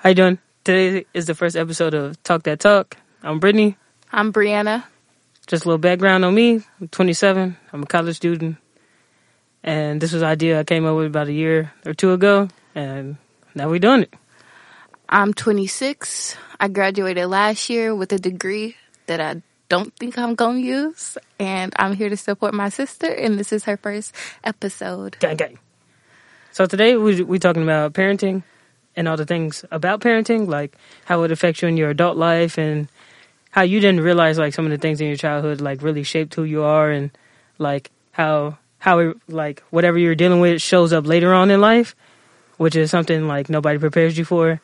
How you doing? Today is the first episode of Talk That Talk. I'm Brittany. I'm Brianna. Just a little background on me. I'm 27. I'm a college student. And this was an idea I came up with about a year or two ago. And now we're doing it. I'm 26. I graduated last year with a degree that I don't think I'm going to use. And I'm here to support my sister. And this is her first episode. Gang, gang. So today we we talking about parenting and all the things about parenting, like how it affects you in your adult life and how you didn't realize like some of the things in your childhood like really shaped who you are and like how how it, like whatever you're dealing with shows up later on in life, which is something like nobody prepares you for.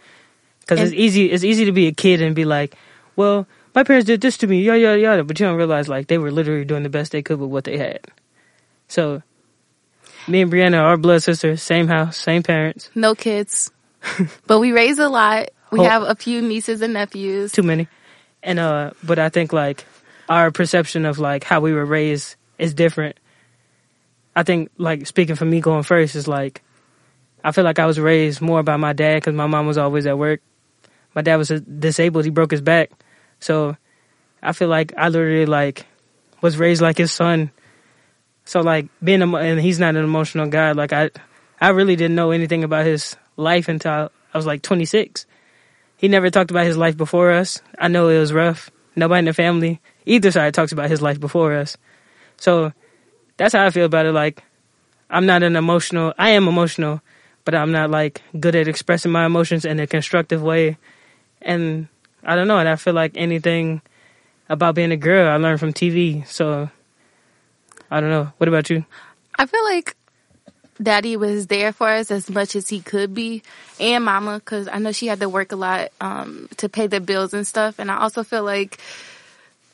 Because it's easy it's easy to be a kid and be like, well, my parents did this to me, yada yada yada, but you don't realize like they were literally doing the best they could with what they had. So, me and Brianna are blood sisters, same house, same parents. No kids. but we raise a lot. We Oh. have a few nieces and nephews. too many. And uh but I think like our perception of like how we were raised is different. I think like speaking for me going first is like I feel like I was raised more by my dad cuz my mom was always at work. My dad was disabled, he broke his back. So I feel like I literally like was raised like his son. So like being emo- and he's not an emotional guy like I I really didn't know anything about his life until I was like 26 he never talked about his life before us. I know it was rough. Nobody in the family, either side, talks about his life before us. So that's how I feel about it. Like, I'm not an emotional, I am emotional, but I'm not like good at expressing my emotions in a constructive way. And I don't know. And I feel like anything about being a girl, I learned from TV. So I don't know. What about you? I feel like daddy was there for us as much as he could be and mama because i know she had to work a lot um, to pay the bills and stuff and i also feel like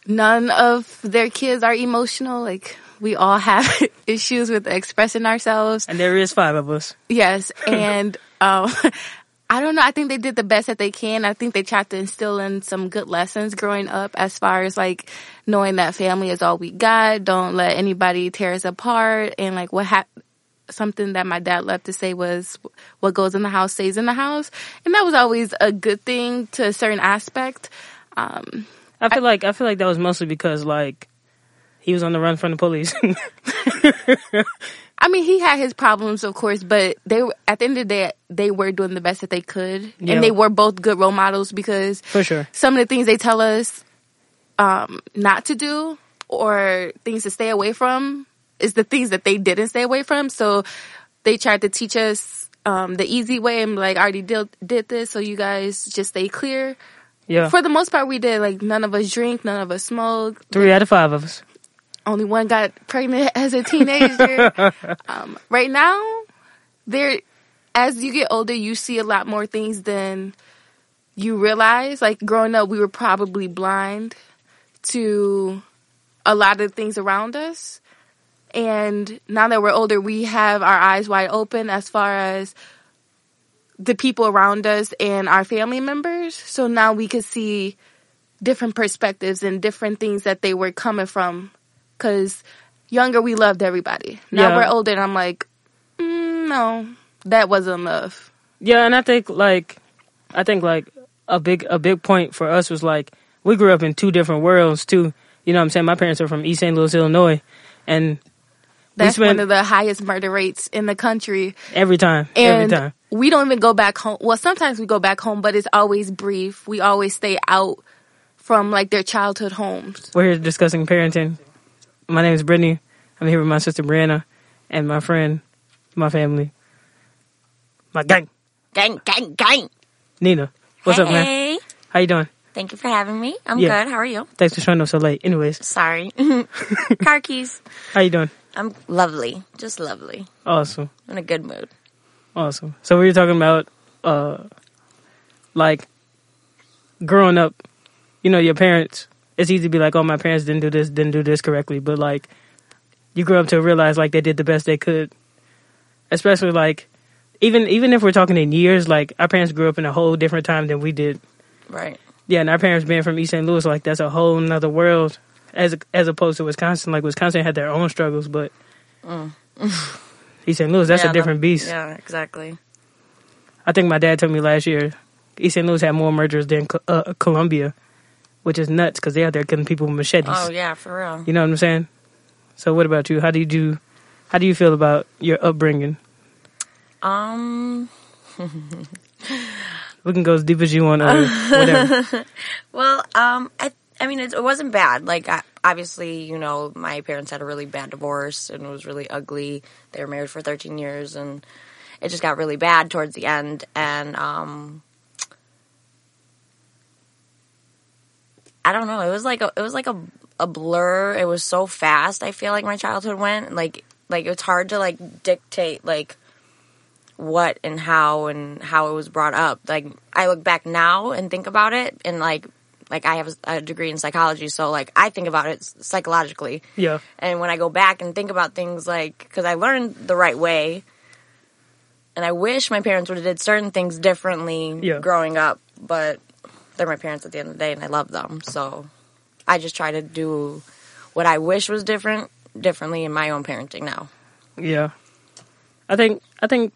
none of their kids are emotional like we all have issues with expressing ourselves And there is five of us. yes and um, i don't know i think they did the best that they can i think they tried to instill in some good lessons growing up as far as like knowing that family is all we got don't let anybody tear us apart and like what happened something that my dad loved to say was what goes in the house stays in the house and that was always a good thing to a certain aspect um I feel like I feel like that was mostly because like he was on the run from the police. i mean he had his problems of course but they were at the end of the day they were doing the best that they could Yeah. and they were both good role models because For sure. some of the things they tell us um not to do or things to stay away from is the things that they didn't stay away from so they tried to teach us um the easy way and like I already did did this so you guys just stay clear Yeah. For the most part, we did. Like none of us drink, none of us smoke. Three out of five of us. Only one got pregnant as a teenager. um, right now, there, as you get older, you see a lot more things than you realize. Like growing up, we were probably blind to a lot of things around us. And now that we're older, we have our eyes wide open as far as the people around us and our family members. So now we can see different perspectives and different things that they were coming from. Cause younger, we loved everybody. Now Yeah. we're older and I'm like, mm, no, that wasn't love. Yeah, and I think like I think like a big a big point for us was like we grew up in two different worlds too. You know what I'm saying? My parents are from East St. Louis, Illinois, and That's spent- one of the highest murder rates in the country. every time, And every time. we don't even go back home. Well, sometimes we go back home, but it's always brief. We always stay out from like their childhood homes. We're here discussing parenting. My name is Brittany. I'm here with my sister Brianna and my friend, my family, my gang, Gang, gang, gang. Nina. What's up, man? How you doing? Thank you for having me. I'm Yeah. good. How are you? Thanks for showing up so late. Anyways, Sorry. Car keys. how you doing? I'm lovely. Just lovely. Awesome. In a good mood. Awesome. So we were talking about uh like growing up, you know, your parents it's easy to be like, Oh, my parents didn't do this, didn't do this correctly but like you grow up to realize like they did the best they could. Especially like even even if we're talking in years, like our parents grew up in a whole different time than we did. Right. Yeah, and our parents being from East St. Louis, like that's a whole nother world as as opposed to Wisconsin. Like Wisconsin had their own struggles, but East St. Louis, that's Yeah, a different the- beast. Yeah, exactly. I think my dad told me last year East St. Louis had more murders than uh, Colombia, which is nuts because they out there killing people with machetes. Oh yeah, for real. You know what I'm saying? So what about you? How do you do? How do you feel about your upbringing? Um. We can go as deep as you want. Or whatever. Well, um, I I mean it, it wasn't bad. Like I, obviously, you know, my parents had a really bad divorce and it was really ugly. They were married for 13 years and it just got really bad towards the end. And um, I don't know. It was like a, it was like a a blur. It was so fast. I feel like my childhood went like like it's hard to like dictate like what and how and how it was brought up. Like I look back now and think about it and like like I have a degree in psychology, so like I think about it psychologically. yeah, And when I go back and think about things like because I learned the right way, and I wish my parents would have did certain things differently Yeah. growing up, but they're my parents at the end of the day, and I love them. So I just try to do what I wish was different differently in my own parenting now. yeah. I think I think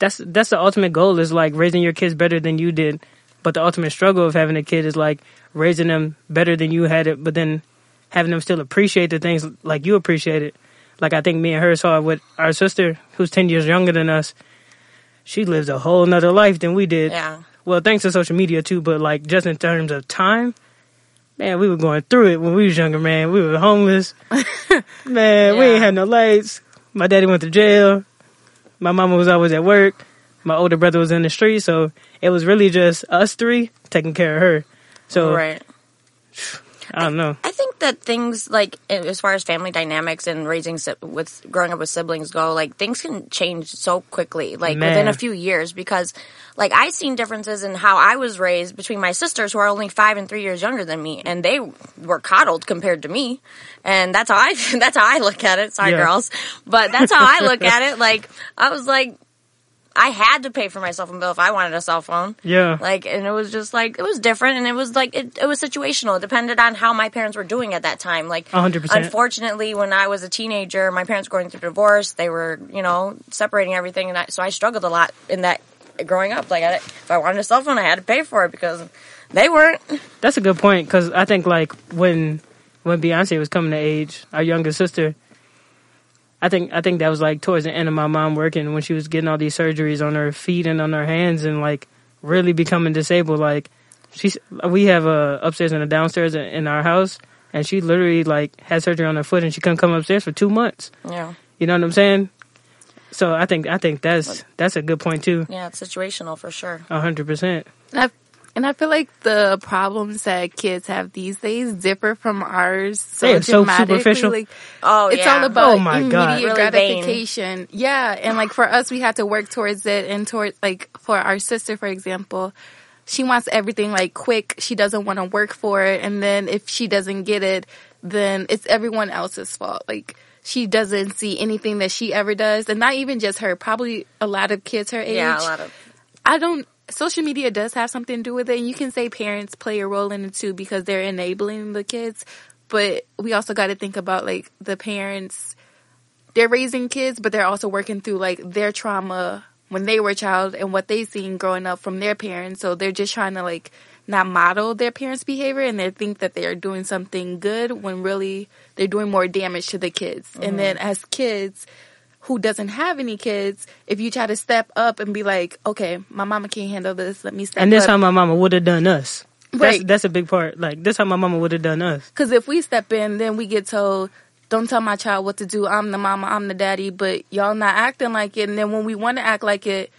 that's that's the ultimate goal is like raising your kids better than you did. But the ultimate struggle of having a kid is like raising them better than you had it, but then having them still appreciate the things like you appreciate it. Like I think me and her saw it with our sister, who's ten years younger than us. She lives a whole nother life than we did. Yeah. Well, thanks to social media too, but like just in terms of time, man, we were going through it when we was younger, man. We were homeless. man, we ain't had no lights. My daddy went to jail. My mama was always at work. My older brother was in the street, so it was really just us three taking care of her. So right. I don't know. I think that things like as far as family dynamics and raising si- with growing up with siblings go, like things can change so quickly, like Man. within a few years. Because like I seen differences in how I was raised between my sisters, who are only five and three years younger than me, and they were coddled compared to me, and that's how I that's how I look at it. Sorry, Yeah. girls, but that's how I look at it. Like I was like. I had to pay for my cell phone bill if I wanted a cell phone. Yeah. Like, and it was just like, it was different and it was like, it, it was situational. It depended on how my parents were doing at that time. Like, hundred percent. unfortunately, when I was a teenager, my parents were going through divorce. They were, you know, separating everything. And I, so I struggled a lot in that growing up. Like, I, if I wanted a cell phone, I had to pay for it because they weren't. That's a good point because I think like when when Beyonce was coming to age, our younger sister, I think I think that was like towards the end of my mom working when she was getting all these surgeries on her feet and on her hands and like really becoming disabled. Like she's we have a upstairs and a downstairs in- in our house, and she literally like had surgery on her foot and she couldn't come upstairs for two months. Yeah. You know what I'm saying? So I think I think that's that's a good point too. Yeah, it's situational for sure. A hundred percent. And I, and I feel like the problems that kids have these days differ from ours so They are so dramatically. superficial. Like, Oh, it's yeah. all about Oh my God. immediate Really vain. gratification. Yeah, and like for us, we have to work towards it, and towards like for our sister, for example, she wants everything like quick. She doesn't want to work for it, and then if she doesn't get it, then it's everyone else's fault. Like she doesn't see anything that she ever does, and not even just her. Probably a lot of kids her age. Yeah, a lot of. I don't. Social media does have something to do with it, and you can say parents play a role in it too because they're enabling the kids. But we also got to think about like the parents. They're raising kids, but they're also working through like their trauma when they were a child and what they seen growing up from their parents. So they're just trying to like not model their parents' behavior, and they think that they are doing something good when really they're doing more damage to the kids. And then mm-hmm. as kids, who doesn't have any kids, if you try to step up and be like, okay, my mama can't handle this, let me step And this up. how my mama would have done us. That's, Right. that's a big part. Like this how my mama would have done us. Because if we step in, then we get told, don't tell my child what to do. I'm the mama, I'm the daddy, but y'all not acting like it. And then when we want to act like it,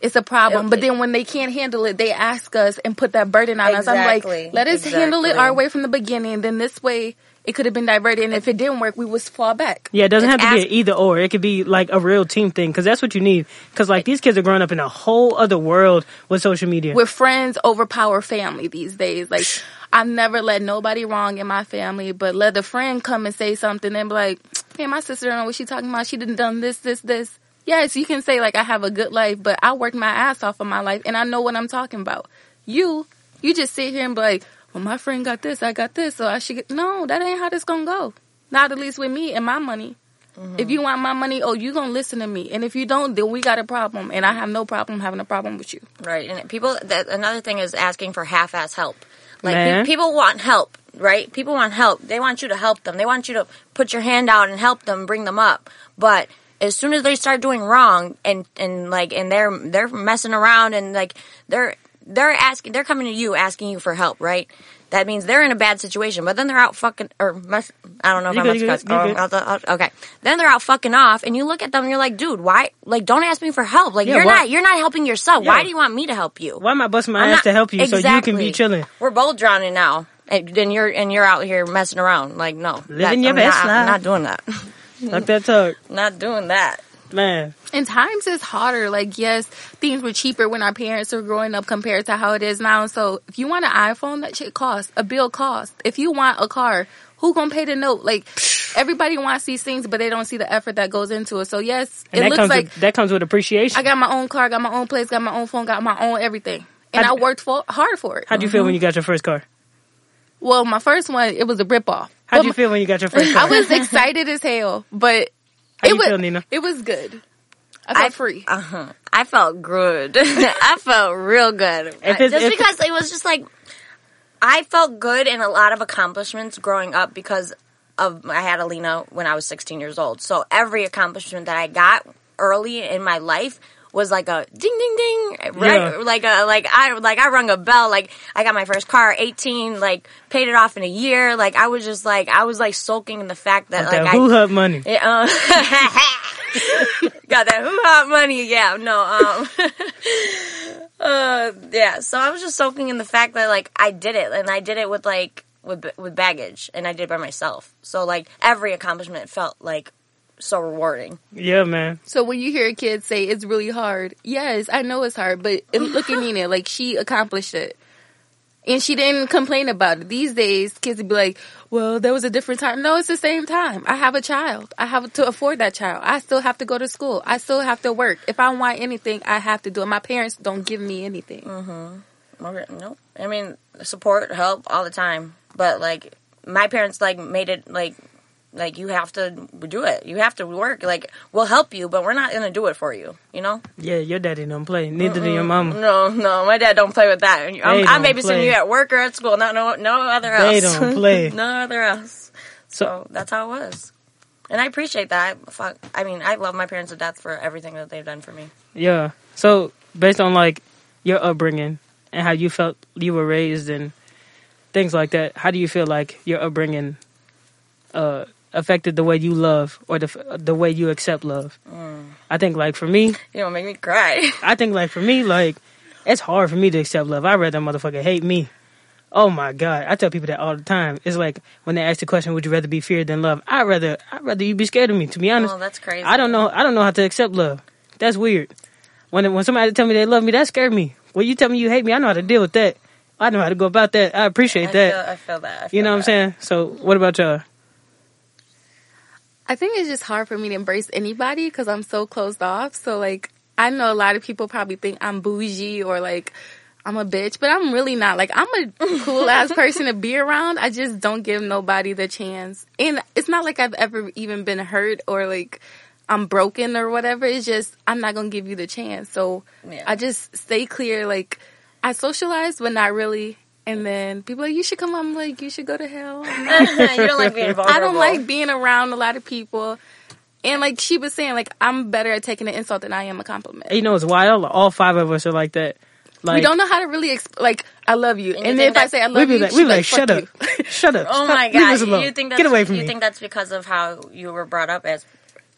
it's a problem. But then when they can't handle it, they ask us and put that burden on us. I'm like, let us handle it our way from the beginning. Then this way, it could have been diverted. And if it didn't work, we would fall back. Yeah, it doesn't have to be ask- an either or. It could be like a real team thing because that's what you need. Because like these kids are growing up in a whole other world with social media. with friends overpower family these days. Like I never let nobody wrong in my family, but let a friend come and say something and be like, "Hey, my sister don't know what she talking about. She didn't done this, this, this." Yes, you can say like I have a good life, but I worked my ass off of my life and I know what I'm talking about. You, you just sit here and be like, "Well, my friend got this, I got this, so I should get." No, that ain't how this gonna go. Not at least with me and my money. Mm-hmm. If you want my money, oh, you gonna listen to me. And if you don't, then we got a problem. And I have no problem having a problem with you. Right, and people. That, another thing is asking for half-ass help. Like pe- people want help, right? People want help. They want you to help them. They want you to put your hand out and help them, bring them up. But as soon as they start doing wrong and and like and they're they're messing around and like they're they're asking they're coming to you asking you for help, right? That means they're in a bad situation, but then they're out fucking or mess, I don't know if You I'm good, you not good, you oh, good. I'll- I'll- I'll- okay. Then they're out fucking off, and you look at them and you're like, dude, why? Like, don't ask me for help. Like, Yeah, you're why- not you're not helping yourself. Why do you want me to help you? Why am I busting my I'm ass not- to help you so you can be Exactly. chilling? We're both drowning now, and then you're and you're out here messing around. Like, no, Living That- your I'm best not, life. I'm not doing that. Like that talk, not doing that. Man. And times is harder. Like, yes, things were cheaper when our parents were growing up compared to how it is now. So if you want an iPhone, that shit costs. A bill costs. If you want a car, who gonna pay the note? Like, everybody wants these things, but they don't see the effort that goes into it. So yes, And it looks like with, that comes with appreciation. I got my own car, got my own place, got my own phone, got my own everything. And I How'd- worked for, hard for it. How'd you feel when you got your first car? Well, my first one, it was a rip off. How'd But you feel when you got your first car? I was excited as hell, but How it you was feel, Nina? it was good. I felt free. Uh-huh. I felt good. I felt real good. If it's- just if- because it was just like I felt good in a lot of accomplishments growing up because of I had Alina when I was 16 years old. So every accomplishment that I got early in my life was like a ding ding ding right Yeah. like a like I like I rung a bell like I got my first car 18 like paid it off in a year like I was just like I was like sulking in the fact that that like who I hut money. yeah, uh, got that who hot money. Yeah, no, um, uh, yeah. So I was just soaking in the fact that like I did it, and I did it with like with with baggage, and I did it by myself. So like every accomplishment felt like so rewarding. Yeah, man. So when you hear a kid say it's really hard, yes, I know it's hard, but look at Nina, like she accomplished it. And she didn't complain about it. These days, kids would be like, well, there was a different time. No, it's the same time. I have a child. I have to afford that child. I still have to go to school. I still have to work. If I want anything, I have to do it. My parents don't give me anything. Mm-hmm. Okay, No, I mean support, help all the time, but like my parents like made it like. Like you have to do it. You have to work. Like we'll help you, but we're not gonna do it for you. You know. Yeah, your daddy don't play. Neither do your mama. No, no, my dad don't play with that. I'm, They I'm don't babysitting play. you at work or at school. No, no, no other else. They don't play. no other else. So that's how it was, and I appreciate that. I, fuck, I mean, I love my parents to death for everything that they've done for me. Yeah. So based on like your upbringing and how you felt you were raised and things like that, how do you feel like your upbringing uh, affected the way you love or the the way you accept love? Mm. I think like for me, You don't make me cry. I think like for me, like it's hard for me to accept love. I'd rather motherfucker hate me. Oh my god, I tell people that all the time. It's like when they ask the question, "Would you rather be feared than love?" I'd rather I'd rather you be scared of me. To be honest, oh, that's crazy. I don't know. I don't know how to accept love. That's weird. When when somebody tell me they love me, that scared me. When you tell me you hate me, I know how to deal with that. I know how to go about that. I appreciate I that. Feel, I feel that. I you feel know what I'm saying? So, what about y'all? I think it's just hard for me to embrace anybody because I'm so closed off. So like, I know a lot of people probably think I'm bougie or like I'm a bitch, but I'm really not. Like, I'm a cool ass person to be around. I just don't give nobody the chance. And it's not like I've ever even been hurt or like I'm broken or whatever. It's just I'm not gonna give you the chance. So Yeah. I just stay clear. Like, I socialize, but not really. And then people are like, you should come. I'm like, you should go to hell. I'm you don't like being vulnerable. I don't like being around a lot of people. And like she was saying, like I'm better at taking an insult than I am a compliment. You know, it's wild. All five of us are like that. Like we don't know how to really exp- like I love you, And and, then if I say I love be you, like, we be like, like, shut up, shut up. Oh Stop. my Leave god! us alone. You think that's Get away from you me. think that's because of how you were brought up as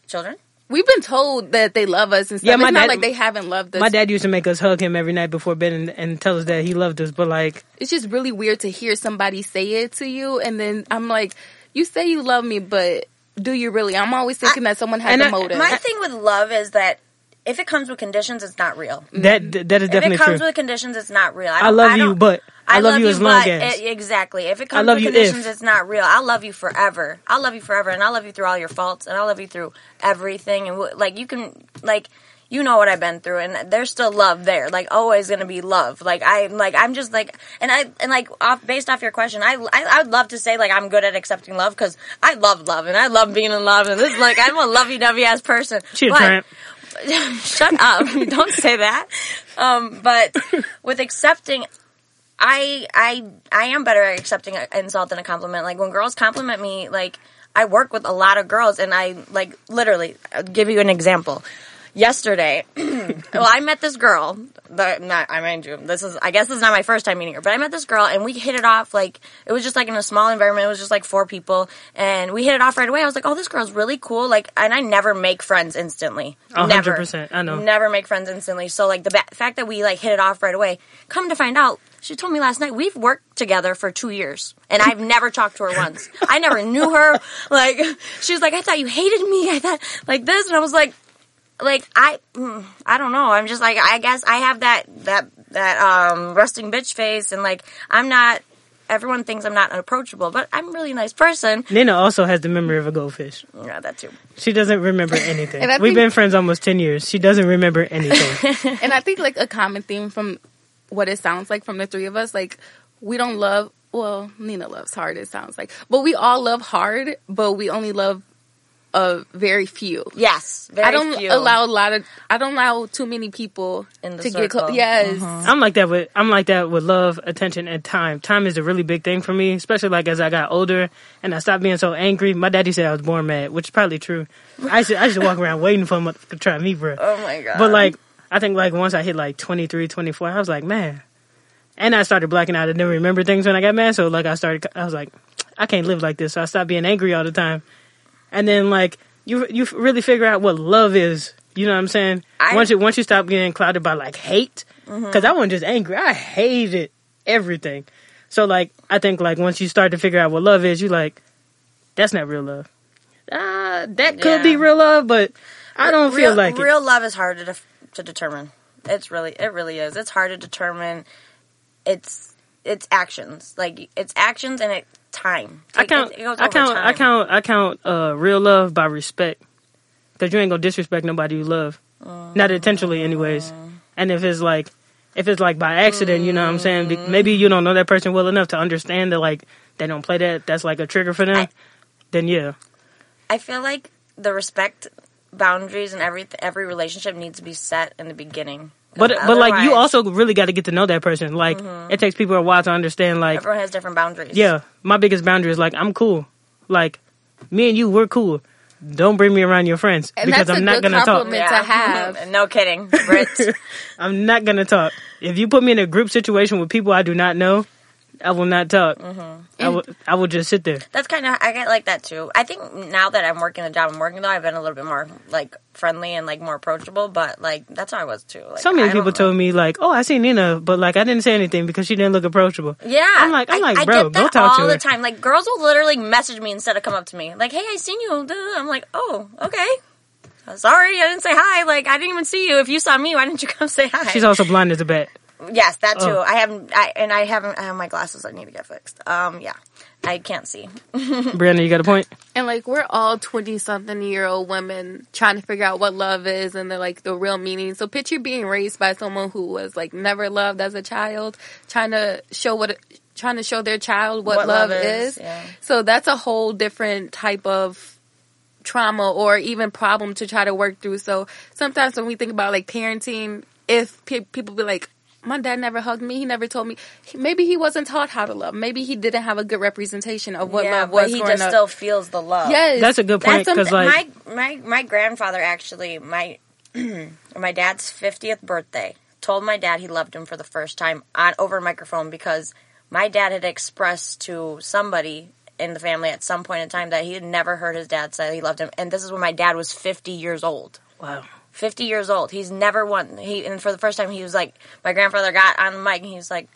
children? We've been told that they love us and stuff. Yeah, my it's not like they haven't loved us. My dad used to make us hug him every night before bed and, and tell us that he loved us. But like, It's just really weird to hear somebody say it to you, and then I'm like, you say you love me, but do you really? I'm always thinking that someone has and a I- motive. My thing with love is that if it comes with conditions, it's not real. that that is definitely true. If it comes true. with conditions, it's not real. I don't- love you, don't- but I, love, you as long as. it- exactly. If it comes you conditions, if. it's not real. I'll love you forever. I'll love you forever, and I'll love you through all your faults, and I'll love you through everything. And like you can, like you know what I've been through, and there's still love there. Like always gonna be love. Like I like I'm just like and I and like off based off your question, I I, I would love to say like I'm good at accepting love because I love love and I love being in love and this is like I'm a lovey dovey ass person. She But- Shut up! Don't say that. Um, but with accepting, I I I am better at accepting an insult than a compliment. Like when girls compliment me, like I work with a lot of girls, and I like literally. I'll give you an example. Yesterday, well, I met this girl. The, not, I mind you, this is. I guess this is not my first time meeting her, but I met this girl, and we hit it off. Like it was just like in a small environment. It was just like four people, and we hit it off right away. I was like, "Oh, this girl's really cool." Like, and I never make friends instantly. Hundred percent, I know. Never make friends instantly. So like the ba- fact that we like hit it off right away. Come to find out, she told me last night we've worked together for two years, and I've never talked to her once. I never knew her. Like she was like, I thought you hated me. I thought like this, and I was like, like I, mm, I don't know. I'm just like I guess I have that that that um resting bitch face, and like I'm not. Everyone thinks I'm not approachable, but I'm a really nice person. Nina also has the memory of a goldfish. Yeah, that too. She doesn't remember anything. We've think- been friends almost ten years. She doesn't remember anything. and I think like a common theme from what it sounds like from the three of us, like we don't love. Well, Nina loves hard. It sounds like, but we all love hard, but we only love a very few. Yes, very I don't few. allow a lot of. I don't allow too many people In the to get close. circle. Yes, mm-hmm. I'm like that with I'm like that with love, attention, and time. Time is a really big thing for me, especially like as I got older and I stopped being so angry. My daddy said I was born mad, which is probably true. I should I should walk around waiting for him to try me, bro. Oh my god! But like, I think like once I hit like 23, 24, I was like, man. And I started blacking out. I didn't remember things when I got mad. So like I started, I was like, I can't live like this. So I stopped being angry all the time. And then like you, you really figure out what love is. You know what I'm saying? I- once you once you stop getting clouded by like hate, because I wasn't just angry. I hated everything. So like I think like once you start to figure out what love is, you like, that's not real love. Ah, that could be real love, but I don't feel real, like it. real love is hard to to determine. It's really it really is. It's hard to determine. It's it's actions like it's actions and it time. I count. it goes I count. I count. I count. Uh, real love by respect, because you ain't gonna disrespect nobody you love, not intentionally, anyways. And if it's like, if it's like by accident, you know what I'm saying? Be- Maybe you don't know that person well enough to understand that like they don't play that. That's like a trigger for them. I- then yeah, I feel like the respect boundaries and every every relationship needs to be set in the beginning. but but like you also really got to get to know that person. Like mm-hmm. it takes people a while to understand. Like everyone has different boundaries. yeah, my biggest boundary is like I'm cool. Like me and you, we're cool. Don't bring me around your friends And because that's a I'm not good gonna talk. compliment. to have. no kidding, Brit. I'm not gonna talk. If you put me in a group situation with people I do not know, I will not talk. Mm-hmm. I will. I will just sit there. That's kind of I get like that too. I think now that I'm working the job I'm working though, I've been a little bit more like friendly and like more approachable. But like that's how I was too. Like, So many I people told me like, "Oh, I see Nina," but like I didn't say anything because she didn't look approachable. Yeah, I'm like- I'm I- like, bro, get go talk to all her. the time. Like girls will literally message me instead of come up to me. Like, hey, I seen you. I'm like, oh, okay. Sorry, I didn't say hi. Like, I didn't even see you. If you saw me, why didn't you come say hi? She's also blind as a bat. Yes, that too. Oh. I haven't, I, and I haven't. I have my glasses. I need to get fixed. Um, yeah, I can't see. Brianna, you got a point. and like we're all twenty something year old women trying to figure out what love is and the like the real meaning. So picture being raised by someone who was like never loved as a child, trying to show what trying to show their child what, What love, love is. is, yeah. So that's a whole different type of trauma or even problem to try to work through. So sometimes when we think about like parenting, if pe- people be like, my dad never hugged me. He never told me. He- Maybe he wasn't taught how to love. Maybe he didn't have a good representation of what yeah, love was but he growing just up. still feels the love. yes, That's a good point because like my my my grandfather actually my my dad's 50th birthday told my dad he loved him for the first time on over a microphone because my dad had expressed to somebody in the family at some point in time that he had never heard his dad say he loved him and this is when my dad was 50 years old wow. 50 years old. He's never won. He and for the first time he was like my grandfather got on the mic and he was like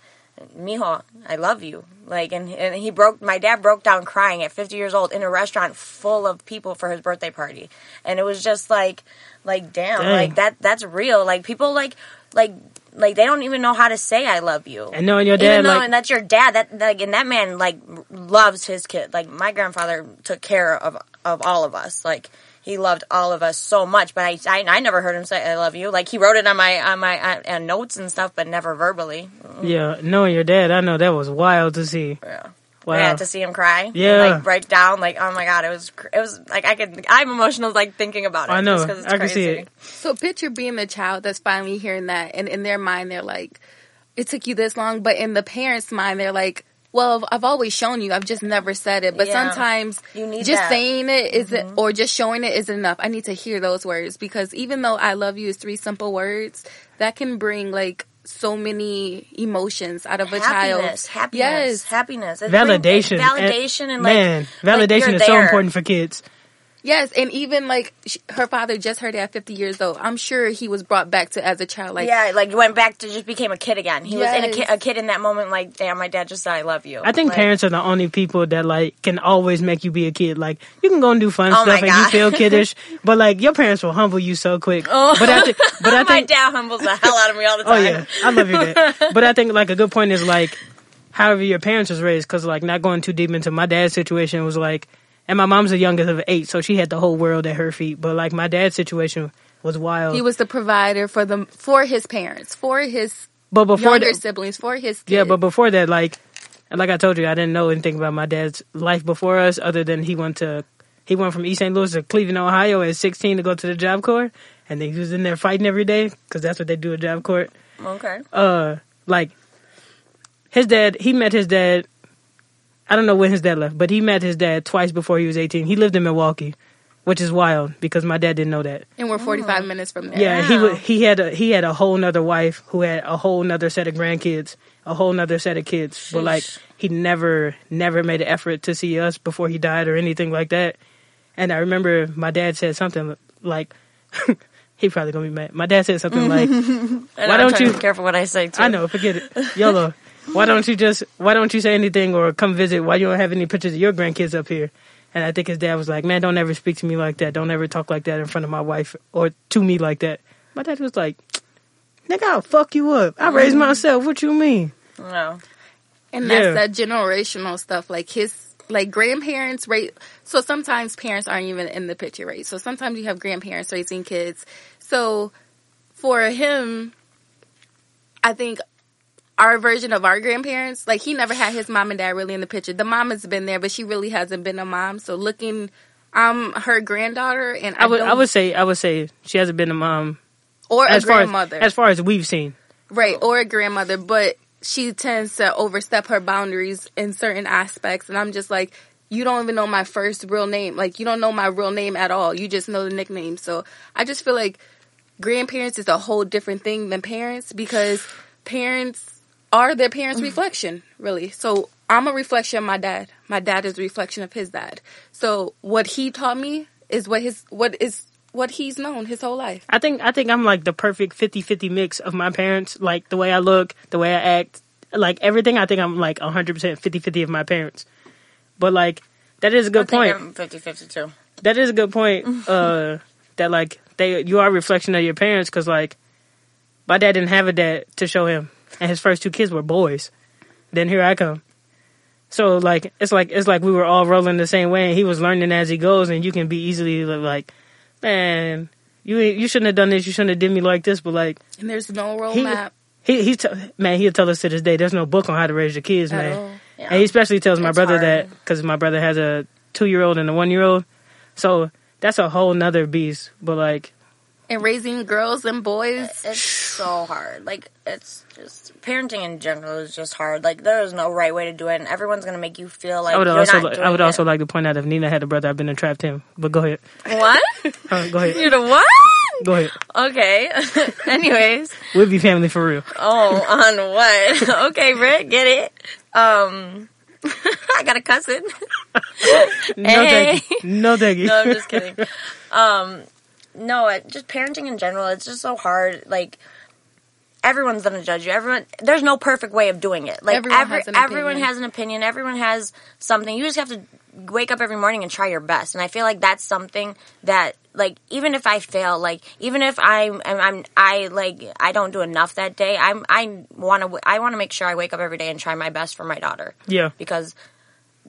mijo i love you. Like and, and he broke my dad broke down crying at 50 years old in a restaurant full of people for his birthday party. And it was just like like damn, Dang. like that that's real. Like people like like like they don't even know how to say i love you. And knowing your even dad, though like and that's your dad that like and that man like loves his kid. Like my grandfather took care of of all of us. Like he loved all of us so much. But I, I, I never heard him say "I love you." Like he wrote it on my on my on, on notes and stuff, but never verbally. Mm. Yeah, knowing your dad, I know that was wild to see. Yeah. Wow. Yeah, to see him cry. and, Yeah. like break down. Like, oh my god, it was, it was like I could. I'm emotional, like thinking about it. I know. just 'cause it's I can see crazy. it. So picture being the child that's finally hearing that, and in their mind, they're like, "It took you this long," but in the parents' mind, they're like, "Well, I've always shown you. I've just never said it." But Yeah. sometimes You need just that. saying it isn't, mm-hmm. or just showing it isn't enough. I need to hear those words because even though "I love you" is three simple words, that can bring like so many emotions out of a Happiness, child. happiness, Yes. happiness, It Validation. brings- validation, and, like, man, like, validation you're is so important for kids. Yes, and even like sh- her father just heard it at 50 years old. I'm sure he was brought back to as a child. Like, yeah, like you went back to just became a kid again. He was in a Yes. kid, a kid in that moment. Like, damn, my dad just said I love you. I think Like, parents are the only people that like can always make you be a kid. Like you can go and do fun Oh stuff and you feel kiddish, but like your parents will humble you so quick. Oh. But I think, but I my dad humbles the hell out of me all the time. oh yeah, I love you, dad. But I think like a good point is like, however your parents was raised, because like not going too deep into my dad's situation was like, and my mom's the youngest of eight, so she had the whole world at her feet. But like my dad's situation was wild. he was the provider for them for his parents, for his but before younger that, siblings, for his kids. Yeah, but before that, like, and like I told you, I didn't know anything about my dad's life before us, other than he went to he went from East St. Louis to Cleveland, Ohio, at 16 to go to the Job Corps, and then he was in there fighting every day because that's what they do at Job Corps. Okay. Uh, like his dad, he met his dad. I don't know when his dad left, but he met his dad twice before he was 18. He lived in Milwaukee, which is wild because my dad didn't know that. and we're 45 minutes from there. Yeah, he Wow. wa he had a he had a whole nother wife who had a whole nother set of grandkids, a whole nother set of kids. But like he never never made an effort to see us before he died or anything like that. And I remember my dad said something like he probably gonna be mad. My dad said something like Why don't you- be careful what I say too? I know, forget it. YOLO. Why don't you just why don't you say anything or come visit? Why you don't have any pictures of your grandkids up here? And I think his dad was like, Man, don't ever speak to me like that. Don't ever talk like that in front of my wife or to me like that. My dad was like, Nigga, I'll fuck you up. I raised mm-hmm. myself. What you mean? No. And that's Yeah. that generational stuff. Like his, like grandparents, right? So sometimes parents aren't even in the picture, right? So sometimes you have grandparents raising kids. So for him, I think our version of our grandparents, like he never had his mom and dad really in the picture. The mom has been there, but she really hasn't been a mom. So looking, I'm her granddaughter, and I, I would I would say I would say she hasn't been a mom or a as far grandmother, as as far as we've seen. Right, or a grandmother, but she tends to overstep her boundaries in certain aspects. And I'm just like, you don't even know my first real name. Like, you don't know my real name at all. You just know the nickname. So I just feel like grandparents is a whole different thing than parents because parents are their parents' reflection, really. So I'm a reflection of my dad. My dad is a reflection of his dad. So what he taught me is what his, what is, what he's known his whole life. I think I think I'm like the perfect 50-50 mix of my parents, like the way I look, the way I act, like everything. I think I'm like 100% 50-50 of my parents. But like that is a good I think point. I'm 50 50 too. That is a good point. Uh, that like they you are a reflection of your parents because like my dad didn't have a dad to show him, and his first two kids were boys. Then here I come. So like it's like it's like we were all rolling the same way, and he was learning as he goes, and you can be easily like, man, you you shouldn't have done this, you shouldn't have did me like this, but like And there's no he roadmap he he t- man he'll tell us to this day there's no book on how to raise your kids, at man. Yeah. And he especially tells my It's brother hard. that because my brother has a two year old and a one year old, so that's a whole nother beast. But like, And raising girls and boys. It's so hard. Like it's just parenting in general is just hard. Like there is no right way to do it, and everyone's gonna make you feel like I would you're also not li- doing I would it. also like to point out if Nina had a brother, I've been entrapped him. But go ahead, what? Uh, go ahead, You're the what? go ahead. Okay. Anyways, We'll be family for real. oh, on what? okay, Rick, get it. Um, I got a cousin. No Hey. thank you. No thank you. no, I'm just kidding. Um, no, it, just parenting in general, it's just so hard. Like everyone's gonna judge you. Everyone, there's no perfect way of doing it. Like Everyone every, has an everyone opinion. has an opinion. Everyone has something. You just have to wake up every morning and try your best. And I feel like that's something that, like, even if I fail, like, even if I'm, I'm, I'm I like, I don't do enough that day. I'm, I want to, I want to make sure I wake up every day and try my best for my daughter Yeah, because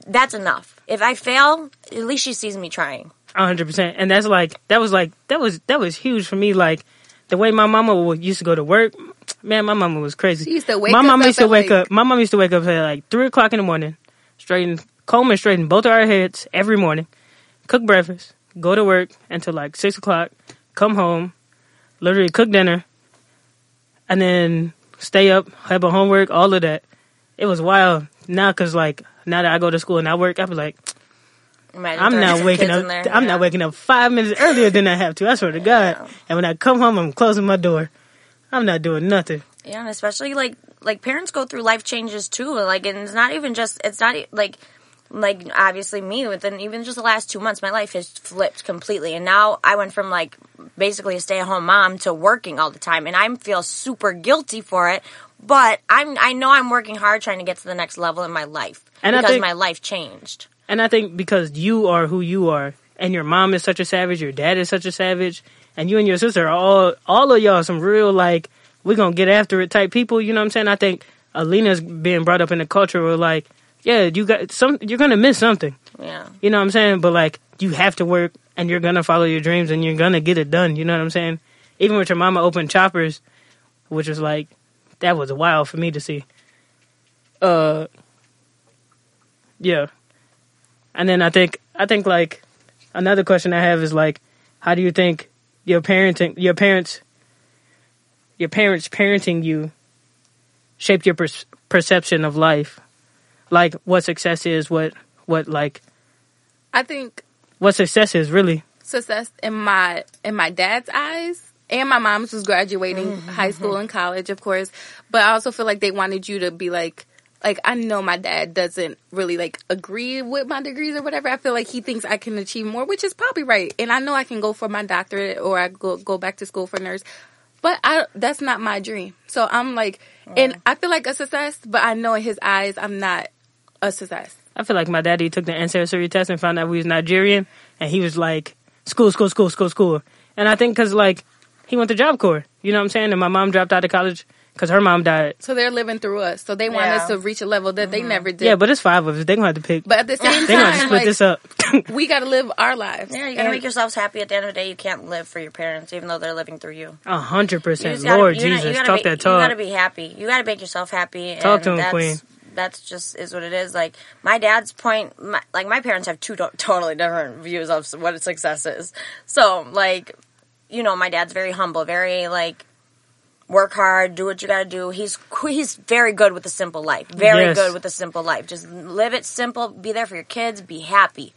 that's enough. If I fail, at least she sees me trying. Hundred percent. And that's like that was like that was that was huge for me. Like the way my mama used to go to work. Man, my mama was crazy. She used to wake my us mama up used to wake like- up. My mama used to wake up at like three o'clock in the morning, straighten, comb and straighten both of our heads every morning, cook breakfast, go to work until like six o'clock, come home, literally cook dinner, and then stay up, have a homework, all of that. It was wild. Now, cause like now that I go to school and I work, I was like, Imagine I'm not waking up. I'm yeah. not waking up five minutes earlier than I have to. I swear to God. Yeah. And when I come home, I'm closing my door. I'm not doing nothing. Yeah, and especially like like parents go through life changes too. Like, and it's not even just it's not like like obviously me within even just the last two months, my life has flipped completely, and now I went from like basically a stay at home mom to working all the time, and I feel super guilty for it. But I'm I know I'm working hard trying to get to the next level in my life And because think- my life changed. And I think because you are who you are, and your mom is such a savage, your dad is such a savage, and you and your sister are all all of y'all some real like we're gonna get after it type people. You know what I'm saying? I think Alina's being brought up in a culture where like, yeah, you got some, you're gonna miss something. Yeah, You know what I'm saying? But like, you have to work, and you're gonna follow your dreams, and you're gonna get it done. You know what I'm saying? Even with your mama open choppers, which was like, that was wild for me to see. Uh, yeah. And then I think I think like another question I have is like, how do you think your parenting, your parents, your parents parenting you, shaped your per- perception of life? Like what success is, what what like I think what success is really. success in my in my dad's eyes and my mom's was graduating Mm-hmm. high school and college of course but i also feel like they wanted you to be like like i know my dad doesn't really like agree with my degrees or whatever i feel like he thinks i can achieve more which is probably right and i know i can go for my doctorate or i go go back to school for nurse but I that's not my dream. So I'm like, and I feel like a success, but I know in his eyes I'm not a success. I feel like my daddy took the ancestry test and found out we was Nigerian, and he was like, school, school, school, school, school. And I think because like he went to Job Corps, you know what I'm saying? And my mom dropped out of college because her mom died. So they're living through us. So they want Yeah. us to reach a level that they mm-hmm. never did. Yeah, but it's five of us. They're gonna have to pick. But at the same time. they gonna have to time, split like, this up. we got to live our lives. yeah, you gotta And- make yourselves happy. At the end of the day, you can't live for your parents, even though they're living through you. A hundred percent, Lord you gotta- Jesus, you gotta talk be, that talk. You gotta be happy. You gotta make yourself happy. Talk and to him, that's, Queen. That's just is what it is. Like my dad's point, my, like my parents have two to- totally different views of what success is. So like, you know, my dad's very humble, very like work hard, do what you gotta do. He's he's very good with a simple life. Very Yes. good with a simple life. Just live it simple. Be there for your kids. Be happy.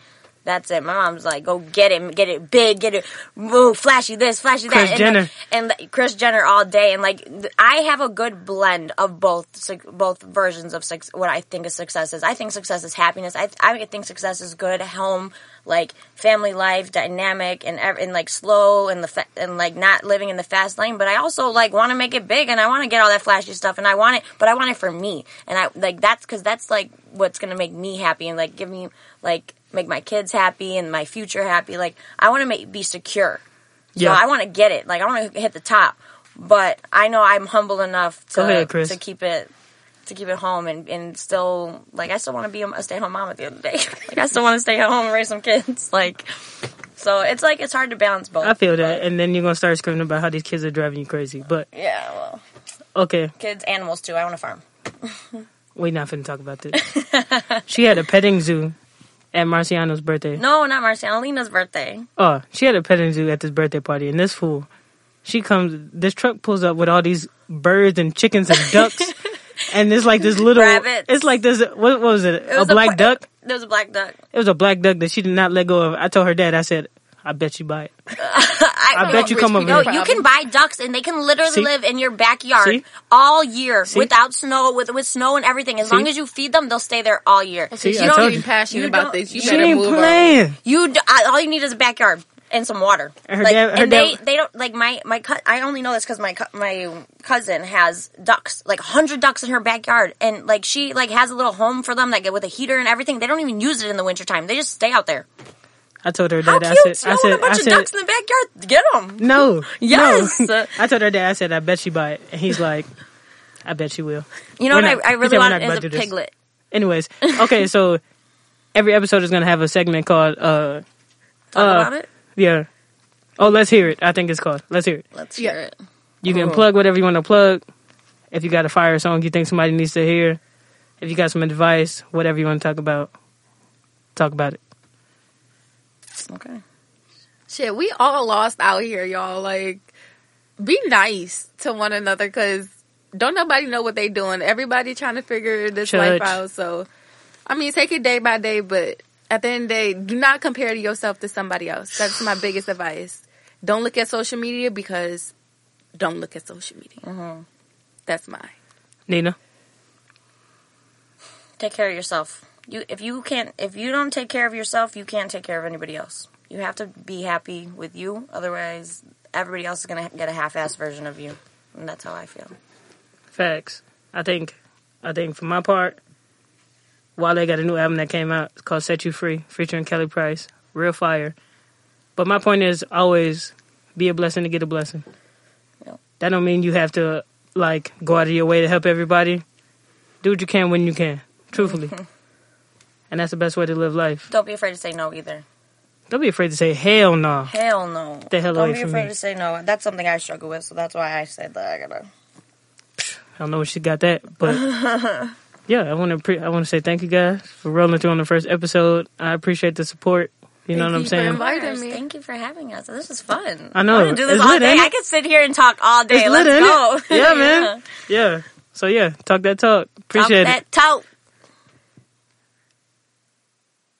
That's it. My mom's like, go get it, get it big, get it, move, flashy this, flashy that. Kris and, Jenner. And Kris Jenner all day, and like I have a good blend of both both versions of what I think a success is. I think success is happiness. I I think success is good home, like family life, dynamic, and and like slow and the fa- and like not living in the fast lane. But I also like want to make it big, and I want to get all that flashy stuff, and I want it, but I want it for me, and I like that's because that's like what's gonna make me happy and like give me like make my kids happy and my future happy. Like I want to make be secure. So Yeah. I want to get it. Like I want to hit the top, but I know I'm humble enough to ahead, to keep it to keep it home and, and still like I still want to be a stay at home mom at the end of the day. like I still want to stay at home and raise some kids. Like so it's like it's hard to balance both. I feel that, and then you're gonna start screaming about how these kids are driving you crazy. But Yeah, well, okay, kids, animals too. I want to farm. we not finna talk about this. she had a petting zoo at Marciano's birthday. No, not Marciano, Lena's birthday. Oh, she had a petting zoo at this birthday party, and this fool, she comes. This truck pulls up with all these birds and chickens and ducks, and it's like this little. Rabbits. It's like this. What, what was it? It was a black por- duck. There was a black duck. It was a black duck that she did not let go of. I told her dad. I said, "I bet you buy it." I bet you rich come over people No, here. you can buy ducks and they can literally See? live in your backyard See? all year See? without snow, with with snow and everything. As See? long as you feed them, they'll stay there all year. See, you I don't told you. passionate You about this. You She better ain't move on. playing. You d- I- all you need is a backyard and some water. And her like, dad- her and they dad- they don't like my my cou- I only know this because my cou- my cousin has ducks, like hundred ducks in her backyard, and like she like has a little home for them, that like with a heater and everything. They don't even use it in the wintertime. They just stay out there. I told her How dad. cute! I said, I with said, a bunch I of said, ducks in the backyard. Get them. no, Yes. no. I told her dad. I said, I bet she buy it, and he's like, I bet you will. You know We're what not- I, I really said we're want not is about a to do this. piglet. Anyways, okay, so every episode is gonna have a segment called uh Talk Uh, about it. Yeah. Oh, let's hear it. I think it's called. Let's hear it. Let's yeah. hear it. You can. Mhm. plug whatever you want to plug. If you got a fire song you think somebody needs to hear, if you got some advice, whatever you want to talk about, talk about it. Okay. Shit, we all lost out here, y'all. Like, be nice to one another because don't nobody know what they doing. Everybody trying to figure this Church. life out. So, I mean, take it day by day, but at the end of the day, do not compare yourself to somebody else. That's my biggest advice. Don't look at social media because don't look at social media. hmm That's mine. Nina. Take care of yourself. You if you can't if you don't take care of yourself, you can't take care of anybody else. You have to be happy with you. Otherwise, everybody else is gonna get a half-assed version of you, and that's how I feel. Facts. I think. I think for my part, Wale got a new album that came out. It's called "Set You Free," featuring Kelly Price. Real fire. But my point is always be a blessing to get a blessing. Yep. That don't mean you have to like go out of your way to help everybody. Do what you can when you can. Truthfully. and that's the best way to live life. Don't be afraid to say no either. Don't be afraid to say hell no. Hell no. The hell Don't away be from afraid me. to say no. That's something I struggle with, so that's why I said that I gotta. I don't know if she got that, but yeah, I want to pre- I want to say thank you guys for rolling through on the first episode. I appreciate the support. You know Thank what I'm you for saying? inviting me. Thank you for having us. This is fun. I know. I want to do this It's all lit, day. ain't it? I could sit here and talk all day. It's Let's lit, ain't go. it? Yeah, man. Yeah. So yeah, talk that talk. Talk Appreciate it. that talk.